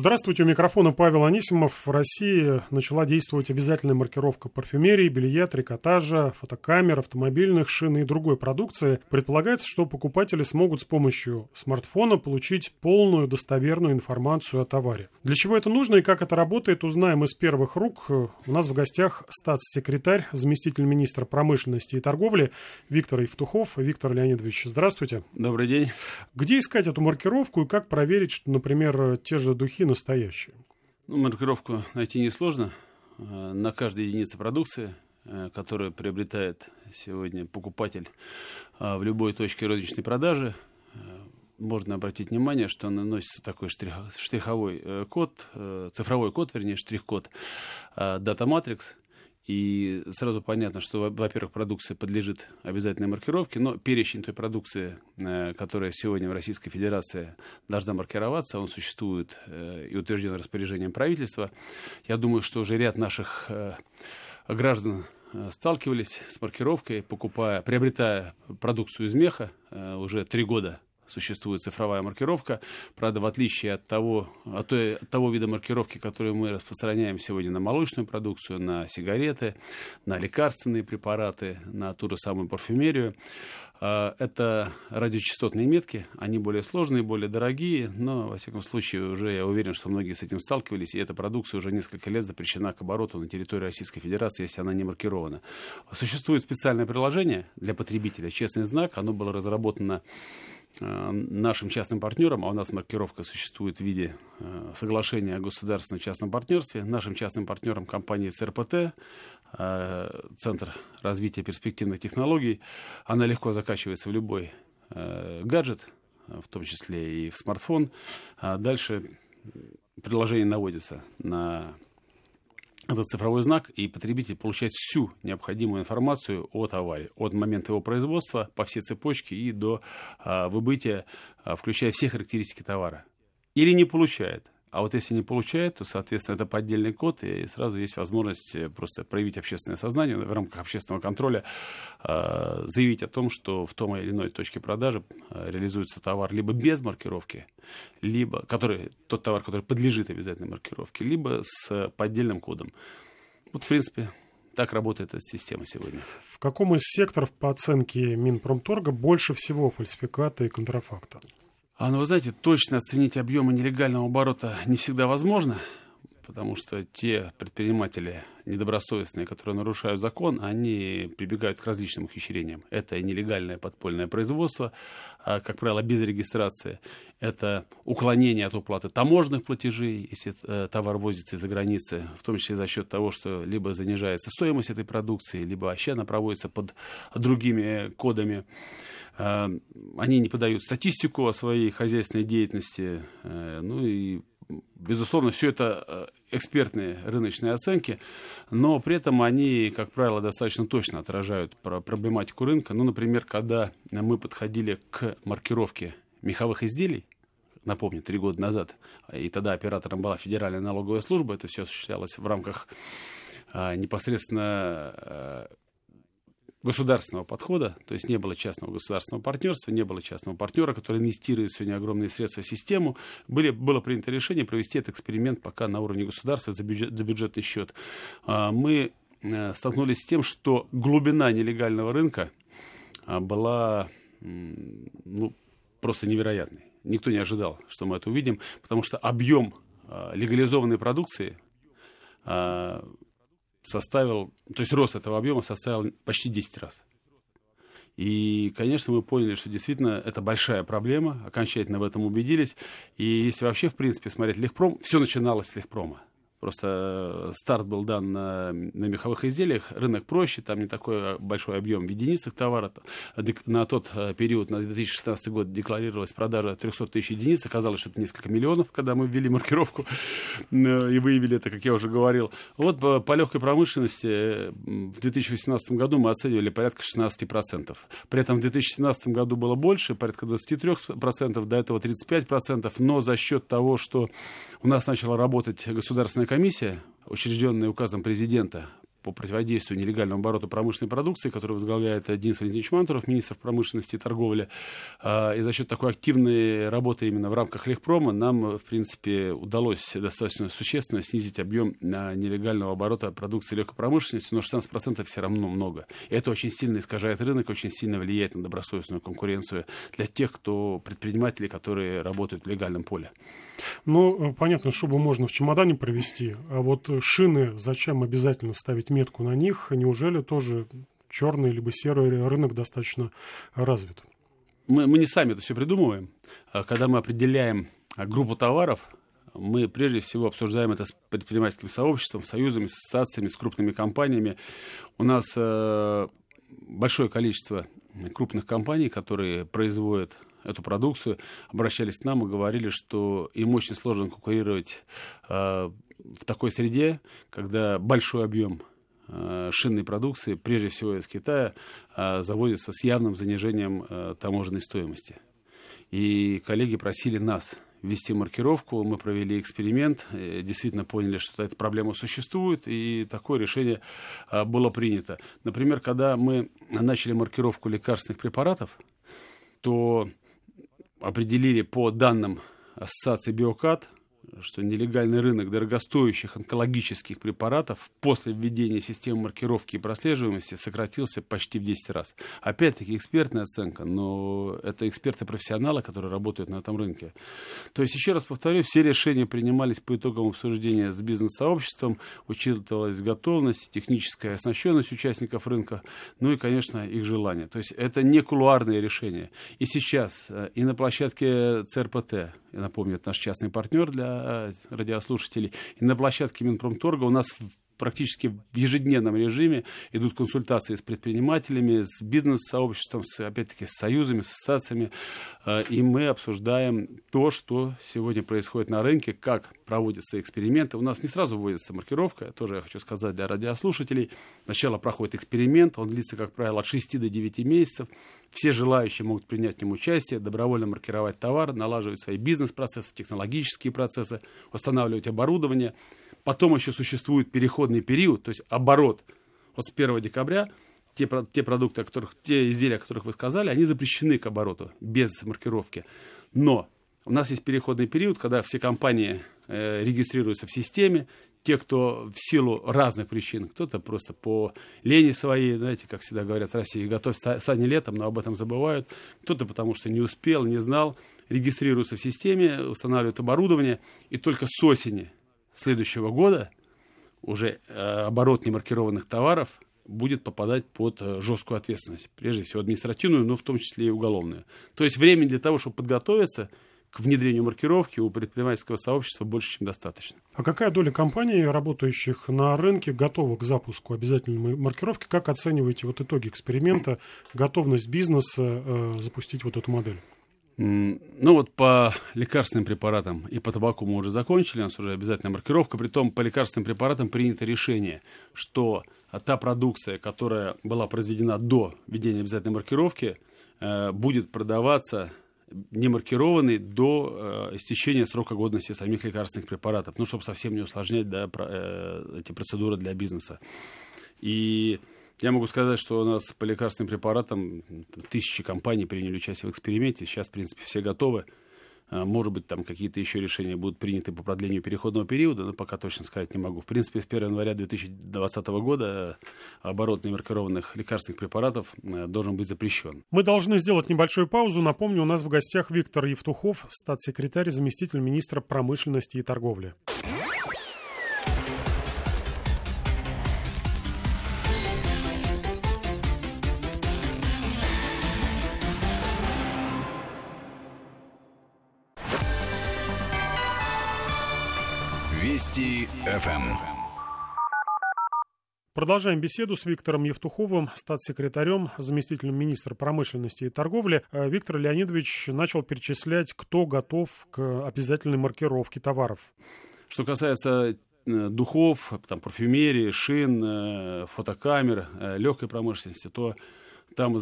Здравствуйте, у микрофона Павел Анисимов. В России начала действовать обязательная маркировка парфюмерии, белья, трикотажа, фотокамер, автомобильных шин и другой продукции. Предполагается, что покупатели смогут с помощью смартфона получить полную достоверную информацию о товаре. Для чего это нужно и как это работает, узнаем из первых рук. У нас в гостях статс-секретарь, заместитель министра промышленности и торговли Виктор Евтухов. Виктор Леонидович, здравствуйте. Добрый день. Где искать эту маркировку и как проверить, что, например, те же духи настоящие? Ну, маркировку найти несложно. Э, на каждой единице продукции, э, которую приобретает сегодня покупатель э, в любой точке розничной продажи, можно обратить внимание, что наносится такой штрих, штриховой код, цифровой код, вернее, штрих-код Data Matrix – и сразу понятно, что, во-первых, продукция подлежит обязательной маркировке, но перечень той продукции, э, которая сегодня в Российской Федерации должна маркироваться, он существует э, и утвержден распоряжением правительства. Я думаю, что уже ряд наших э, граждан сталкивались с маркировкой, покупая, приобретая продукцию из меха уже три года существует цифровая маркировка. Правда, в отличие от того, от, той, от того вида маркировки, которую мы распространяем сегодня на молочную продукцию, на сигареты, на лекарственные препараты, на ту же самую парфюмерию, а, это радиочастотные метки, они более сложные, более дорогие, но, во всяком случае, уже я уверен, что многие с этим сталкивались, и эта продукция уже несколько лет запрещена к обороту на территории Российской Федерации, если она не маркирована. Существует специальное приложение для потребителя «Честный знак», оно было разработано Э, нашим частным партнерам, а у нас маркировка существует в виде э, соглашения о государственно-частном партнерстве, нашим частным партнерам компании СРПТ, э, Центр развития перспективных технологий, она легко закачивается в любой гаджет, в том числе и в смартфон. А дальше приложение наводится на этот цифровой знак, и потребитель получает всю необходимую информацию о товаре, от момента его производства по всей цепочке и до а, выбытия, а, включая все характеристики товара. Или не получает. А вот если не получает, то, соответственно, это поддельный код, и сразу есть возможность э, просто проявить общественное сознание в рамках общественного контроля, э, заявить о том, что в том или иной точке продажи э, реализуется товар либо без маркировки, либо который, тот товар, который подлежит обязательной маркировке, либо с поддельным кодом. Вот, в принципе, так работает эта система сегодня. В каком из секторов по оценке Минпромторга больше всего фальсификата и контрафакта? А, ну, вы знаете, точно оценить объемы нелегального оборота не всегда возможно, потому что те предприниматели недобросовестные, которые нарушают закон, они прибегают к различным ухищрениям. Это нелегальное подпольное производство, а, как правило, без регистрации. Это уклонение от уплаты таможенных платежей, если э, товар возится из-за границы, в том числе за счет того, что либо занижается стоимость этой продукции, либо вообще она проводится под другими кодами. Э, они не подают статистику о своей хозяйственной деятельности. Э, ну и, безусловно, все это э, экспертные рыночные оценки, но при этом они, как правило, достаточно точно отражают проблематику рынка. Ну, например, когда мы подходили к маркировке меховых изделий, напомню, три года назад, и тогда оператором была Федеральная налоговая служба, это все осуществлялось в рамках непосредственно государственного подхода, то есть не было частного государственного партнерства, не было частного партнера, который инвестирует сегодня огромные средства в систему. Были, было принято решение провести этот эксперимент пока на уровне государства за, бюджет, за бюджетный счет. А, мы э, столкнулись с тем, что глубина нелегального рынка а, была ну, просто невероятной. Никто не ожидал, что мы это увидим, потому что объем а, легализованной продукции составил, то есть рост этого объема составил почти 10 раз. И, конечно, мы поняли, что действительно это большая проблема, окончательно в этом убедились. И если вообще, в принципе, смотреть Легпром, все начиналось с Легпрома. Просто старт был дан на, на меховых изделиях, рынок проще, там не такой большой объем в единицах товара. На тот э, период, на 2016 год, декларировалась продажа 300 тысяч единиц, оказалось, что это несколько миллионов, когда мы ввели маркировку э, и выявили это, как я уже говорил. Вот по, по легкой промышленности э, в 2018 году мы оценивали порядка 16%. При этом в 2017 году было больше, порядка 23%, до этого 35%, но за счет того, что у нас начала работать государственная комиссия, учрежденная указом президента по противодействию нелегальному обороту промышленной продукции, который возглавляет Денис Валентинович Мантуров, министр промышленности и торговли. А, и за счет такой активной работы именно в рамках Легпрома нам, в принципе, удалось достаточно существенно снизить объем нелегального оборота продукции легкой промышленности, но 16% все равно много. И это очень сильно искажает рынок, очень сильно влияет на добросовестную конкуренцию для тех, кто предприниматели, которые работают в легальном поле. Ну, понятно, шубу можно в чемодане провести, а вот шины зачем обязательно ставить метку на них? Неужели тоже черный либо серый рынок достаточно развит? Мы, мы не сами это все придумываем. А когда мы определяем группу товаров, мы прежде всего обсуждаем это с предпринимательским сообществом, союзами, ассоциациями, с крупными компаниями. У нас э, большое количество крупных компаний, которые производят эту продукцию, обращались к нам и говорили, что им очень сложно конкурировать э, в такой среде, когда большой объем э, шинной продукции, прежде всего из Китая, э, завозится с явным занижением э, таможенной стоимости. И коллеги просили нас ввести маркировку. Мы провели эксперимент, действительно поняли, что эта проблема существует, и такое решение было принято. Например, когда мы начали маркировку лекарственных препаратов, то определили по данным Ассоциации Биокат, что нелегальный рынок дорогостоящих онкологических препаратов после введения системы маркировки и прослеживаемости сократился почти в 10 раз. Опять-таки экспертная оценка, но это эксперты-профессионалы, которые работают на этом рынке. То есть, еще раз повторю, все решения принимались по итогам обсуждения с бизнес-сообществом, учитывалась готовность, техническая оснащенность участников рынка, ну и, конечно, их желание. То есть, это не кулуарные решения. И сейчас э, и на площадке ЦРПТ, я напомню, это наш частный партнер для радиослушателей. И на площадке Минпромторга у нас практически в ежедневном режиме идут консультации с предпринимателями, с бизнес-сообществом, с, опять-таки с союзами, с ассоциациями, э, и мы обсуждаем то, что сегодня происходит на рынке, как проводятся эксперименты. У нас не сразу вводится маркировка, тоже я хочу сказать для радиослушателей. Сначала проходит эксперимент, он длится, как правило, от 6 до 9 месяцев. Все желающие могут принять в нем участие, добровольно маркировать товар, налаживать свои бизнес-процессы, технологические процессы, устанавливать оборудование – Потом еще существует переходный период, то есть оборот. Вот с 1 декабря те, те продукты, о которых, те изделия, о которых вы сказали, они запрещены к обороту без маркировки. Но у нас есть переходный период, когда все компании э, регистрируются в системе, те, кто в силу разных причин, кто-то просто по лени своей, знаете, как всегда говорят в России, готовь сани летом, но об этом забывают, кто-то потому что не успел, не знал, регистрируются в системе, устанавливают оборудование, и только с осени следующего года уже э, оборот немаркированных товаров будет попадать под э, жесткую ответственность. Прежде всего административную, но в том числе и уголовную. То есть времени для того, чтобы подготовиться к внедрению маркировки у предпринимательского сообщества больше, чем достаточно. А какая доля компаний, работающих на рынке, готова к запуску обязательной маркировки? Как оцениваете вот итоги эксперимента, готовность бизнеса э, запустить вот эту модель? Ну вот по лекарственным препаратам и по табаку мы уже закончили, у нас уже обязательная маркировка, притом по лекарственным препаратам принято решение, что та продукция, которая была произведена до введения обязательной маркировки, э, будет продаваться не маркированный до э, истечения срока годности самих лекарственных препаратов, ну, чтобы совсем не усложнять да, про, э, эти процедуры для бизнеса. И я могу сказать, что у нас по лекарственным препаратам тысячи компаний приняли участие в эксперименте. Сейчас, в принципе, все готовы. А, может быть, там какие-то еще решения будут приняты по продлению переходного периода, но пока точно сказать не могу. В принципе, с 1 января 2020 года оборот немаркированных лекарственных препаратов э, должен быть запрещен. Мы должны сделать небольшую паузу. Напомню, у нас в гостях Виктор Евтухов, статс-секретарь, заместитель министра промышленности и торговли. Вести ФМ. Продолжаем беседу с Виктором Евтуховым, статс-секретарем, заместителем министра промышленности и торговли. Э, Виктор Леонидович начал перечислять, кто готов к обязательной маркировке товаров. Что касается э, духов, там, парфюмерии, шин, э, фотокамер, легкой промышленности, то там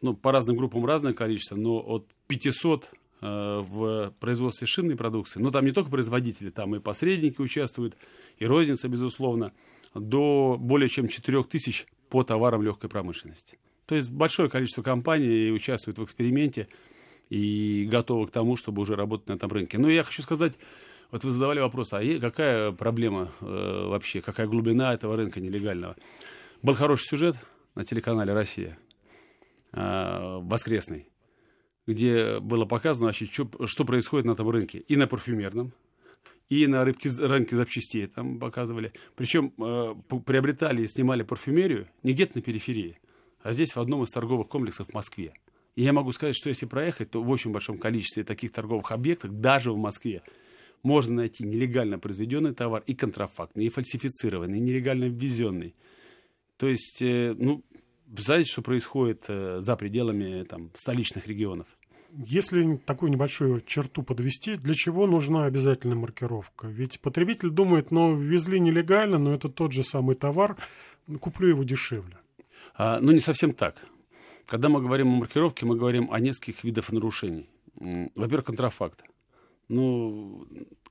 ну, по разным группам разное количество, но от 500 Э, в производстве шинной продукции. Но там не только производители, там и посредники участвуют, и розница, безусловно. до более чем 4 тысяч по товарам легкой промышленности. То есть большое количество компаний участвует в эксперименте и готовы к тому, чтобы уже работать на этом рынке. Но я хочу сказать, вот вы задавали вопрос, а какая проблема э, вообще, какая глубина этого рынка нелегального? Был хороший сюжет на телеканале «Россия», э, воскресный, где было показано, значит, что, что происходит на этом рынке. И на парфюмерном, и на рыбке, рынке запчастей там показывали. Причем э, приобретали и снимали парфюмерию не где-то на периферии, а здесь в одном из торговых комплексов в Москве. И я могу сказать, что если проехать, то в очень большом количестве таких торговых объектов, даже в Москве, можно найти нелегально произведенный товар и контрафактный, и фальсифицированный, и нелегально ввезенный. То есть, э, ну, знаете, что происходит э, за пределами там, столичных регионов? Если такую небольшую черту подвести, для чего нужна обязательная маркировка? Ведь потребитель думает, ну, везли нелегально, но это тот же самый товар, куплю его дешевле. А, ну, не совсем так. Когда мы говорим о маркировке, мы говорим о нескольких видах нарушений. Во-первых, контрафакт. Ну,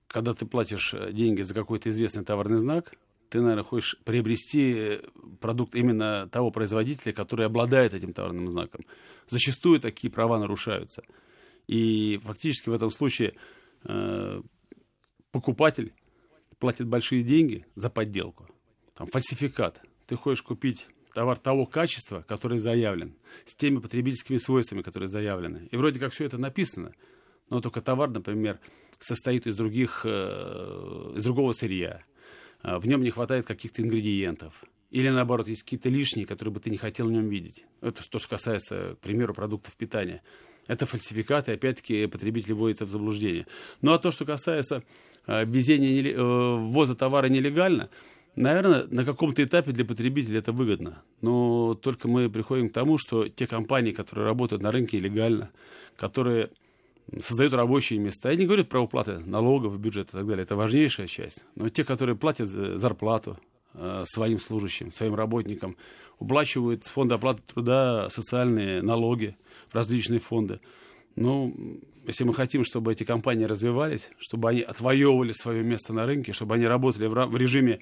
когда ты платишь деньги за какой-то известный товарный знак, ты, наверное, хочешь приобрести продукт именно того производителя, который обладает этим товарным знаком. Зачастую такие права нарушаются. И фактически в этом случае э, покупатель платит большие деньги за подделку. Там фальсификат. Ты хочешь купить товар того качества, который заявлен, с теми потребительскими свойствами, которые заявлены. И вроде как все это написано, но только товар, например, состоит из, других, э, из другого сырья. А, в нем не хватает каких-то ингредиентов. Или наоборот, есть какие-то лишние, которые бы ты не хотел в нем видеть. Это то, что касается, к примеру, продуктов питания. Это фальсификаты, опять-таки потребитель вводится в заблуждение. Ну а то, что касается э, ввезения, э, ввоза товара нелегально, Наверное, на каком-то этапе для потребителя это выгодно. Но только мы приходим к тому, что те компании, которые работают на рынке легально, которые создают рабочие места. Я не говорю про уплаты налогов, бюджет и так далее. Это важнейшая часть. Но те, которые платят зарплату э, своим служащим, своим работникам, уплачивают с фонда оплаты труда социальные налоги, различные фонды. Ну, если мы хотим, чтобы эти компании развивались, чтобы они отвоевывали свое место на рынке, чтобы они работали в режиме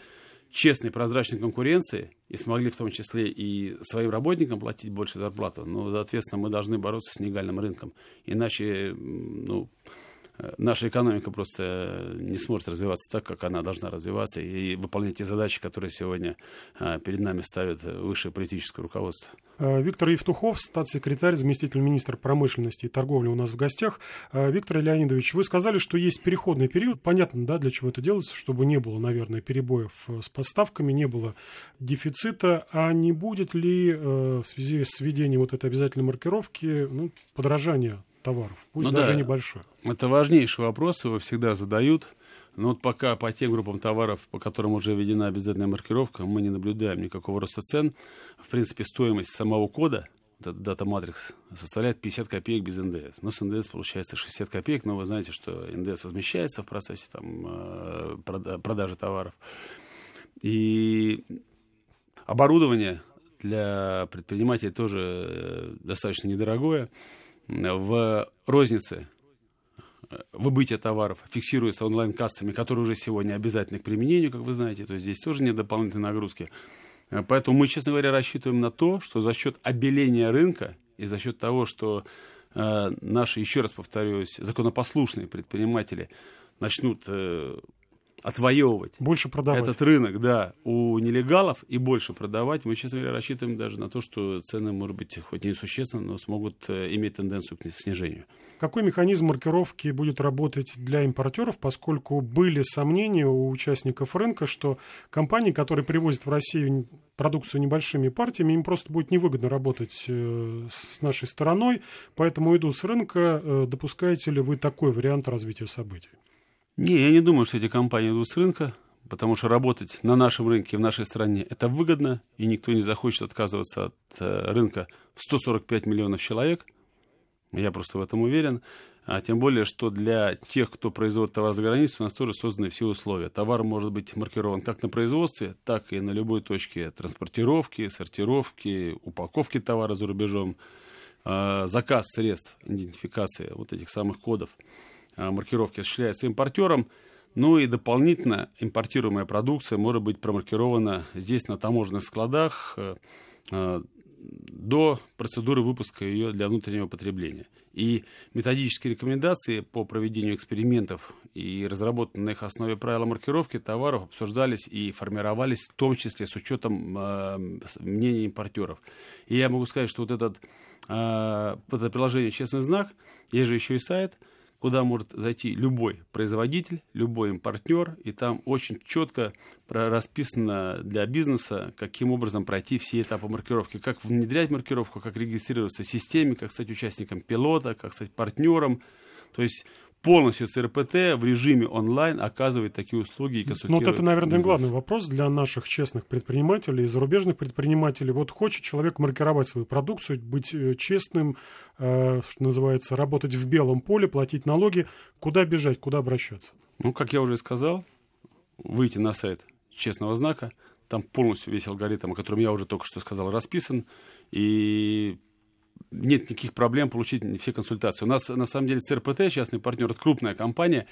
честной, прозрачной конкуренции и смогли в том числе и своим работникам платить больше зарплату, ну, соответственно, мы должны бороться с нелегальным рынком. Иначе, ну, наша экономика просто не сможет развиваться так, как она должна развиваться, и выполнять те задачи, которые сегодня э, перед нами ставит высшее политическое руководство. Э, Виктор Евтухов, статс-секретарь, заместитель министра промышленности и торговли у нас в гостях. Э, Виктор Леонидович, вы сказали, что есть переходный период. Понятно, да, для чего это делается, чтобы не было, наверное, перебоев э, с поставками, не было дефицита. А не будет ли в связи с введением вот этой обязательной маркировки ну, подражания товаров, пусть ну, даже да, небольшое? Это важнейший вопрос, его всегда задают. Но вот пока по тем группам товаров, по которым уже введена обязательная маркировка, мы не наблюдаем никакого роста цен. В принципе, стоимость самого кода, этот дата матрикс, составляет 50 копеек без НДС. Но с НДС получается 60 копеек, но вы знаете, что НДС возмещается в процессе там, э, продажи товаров. И оборудование для предпринимателей тоже э, достаточно недорогое. В рознице выбытие товаров фиксируется онлайн-кассами, которые уже сегодня обязательны к применению, как вы знаете, то есть здесь тоже нет дополнительной нагрузки. Э, поэтому мы, честно говоря, рассчитываем на то, что за счет обеления рынка и за счет того, что э, наши, еще раз повторюсь, законопослушные предприниматели начнут э, отвоевывать больше продавать. этот рынок, да, у нелегалов и больше продавать. Мы, честно говоря, рассчитываем даже на то, что цены, может быть, хоть не существенно, но смогут э, иметь тенденцию к снижению. Какой механизм маркировки будет работать для импортеров, поскольку были сомнения у участников рынка, что компании, которые привозят в Россию продукцию небольшими партиями, им просто будет невыгодно работать э, с нашей стороной, поэтому иду с рынка. Э, допускаете ли вы такой вариант развития событий? Не, я не думаю, что эти компании идут с рынка, потому что работать на нашем рынке, в нашей стране, это выгодно, и никто не захочет отказываться от э, рынка в 145 миллионов человек. Я просто в этом уверен. А тем более, что для тех, кто производит товар за границей, у нас тоже созданы все условия. Товар может быть маркирован как на производстве, так и на любой точке транспортировки, сортировки, упаковки товара за рубежом, э, заказ средств идентификации вот этих самых кодов – маркировки осуществляется импортером, Ну и дополнительно импортируемая продукция может быть промаркирована здесь на таможенных складах э, э, до процедуры выпуска ее для внутреннего потребления. И методические рекомендации по проведению экспериментов и разработанные на их основе правила маркировки товаров обсуждались и формировались в том числе с учетом э, мнений импортеров. И я могу сказать, что вот, этот, э, это приложение «Честный знак», есть же еще и сайт – куда может зайти любой производитель, любой импортер, и там очень четко расписано для бизнеса, каким образом пройти все этапы маркировки, как внедрять маркировку, как регистрироваться в системе, как стать участником пилота, как стать партнером. То есть полностью с РПТ в режиме онлайн оказывает такие услуги и консультирует. Ну, вот это, наверное, бизнес. главный вопрос для наших честных предпринимателей, зарубежных предпринимателей. Вот хочет человек маркировать свою продукцию, быть э, честным, э, что называется, работать в белом поле, платить налоги. Куда бежать, куда обращаться? Ну, как я уже сказал, выйти на сайт честного знака, там полностью весь алгоритм, о котором я уже только что сказал, расписан, и нет никаких проблем получить все консультации. У нас, на самом деле, ЦРПТ, частный партнер, это крупная компания.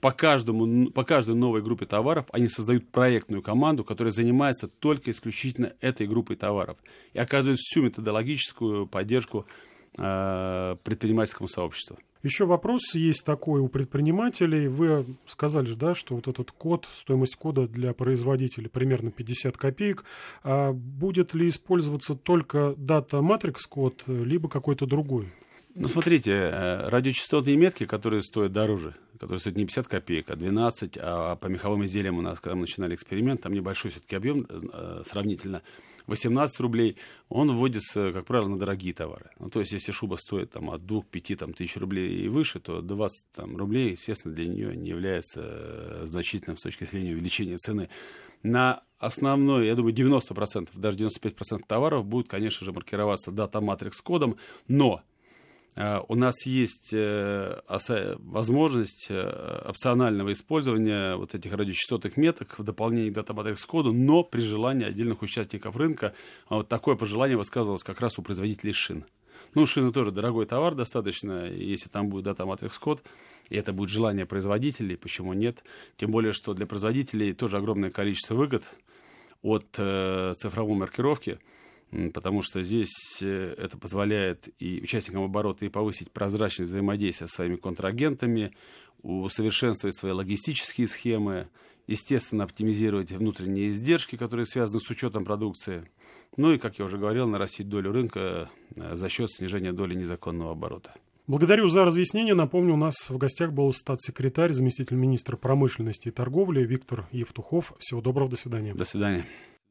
По, каждому, по каждой новой группе товаров они создают проектную команду, которая занимается только исключительно этой группой товаров. И оказывает всю методологическую поддержку э, предпринимательскому сообществу. Еще вопрос есть такой у предпринимателей. Вы сказали да, что вот этот код, стоимость кода для производителя примерно 50 копеек. А будет ли использоваться только дата матрикс код, либо какой-то другой? Ну, смотрите, э, радиочастотные метки, которые стоят дороже, которые стоят не 50 копеек, а 12, а по меховым изделиям у нас, когда мы начинали эксперимент, там небольшой все-таки объем э, сравнительно, 18 рублей, он вводится, как правило, на дорогие товары. Ну, то есть, если шуба стоит там, от 2-5 там, тысяч рублей и выше, то 20 там, рублей, естественно, для нее не является э, значительным с точки зрения увеличения цены. На основной, я думаю, 90%, даже 95% товаров будут, конечно же, маркироваться дата матрикс кодом, но у нас есть э, возможность э, опционального использования вот этих радиочастотных меток в дополнение к датабатерикс коду, но при желании отдельных участников рынка. А вот такое пожелание высказывалось как раз у производителей шин. Ну, шины тоже дорогой товар достаточно, если там будет дата матрикс код, и это будет желание производителей, почему нет? Тем более, что для производителей тоже огромное количество выгод от э, цифровой маркировки – потому что здесь э, это позволяет и участникам оборота и повысить прозрачность взаимодействия со своими контрагентами, усовершенствовать свои логистические схемы, естественно, оптимизировать внутренние издержки, которые связаны с учетом продукции. Ну и, как я уже говорил, нарастить долю рынка э, за счет снижения доли незаконного оборота. Благодарю за разъяснение. Напомню, у нас в гостях был статс-секретарь, заместитель министра промышленности и торговли Виктор Евтухов. Всего доброго, до свидания. До свидания.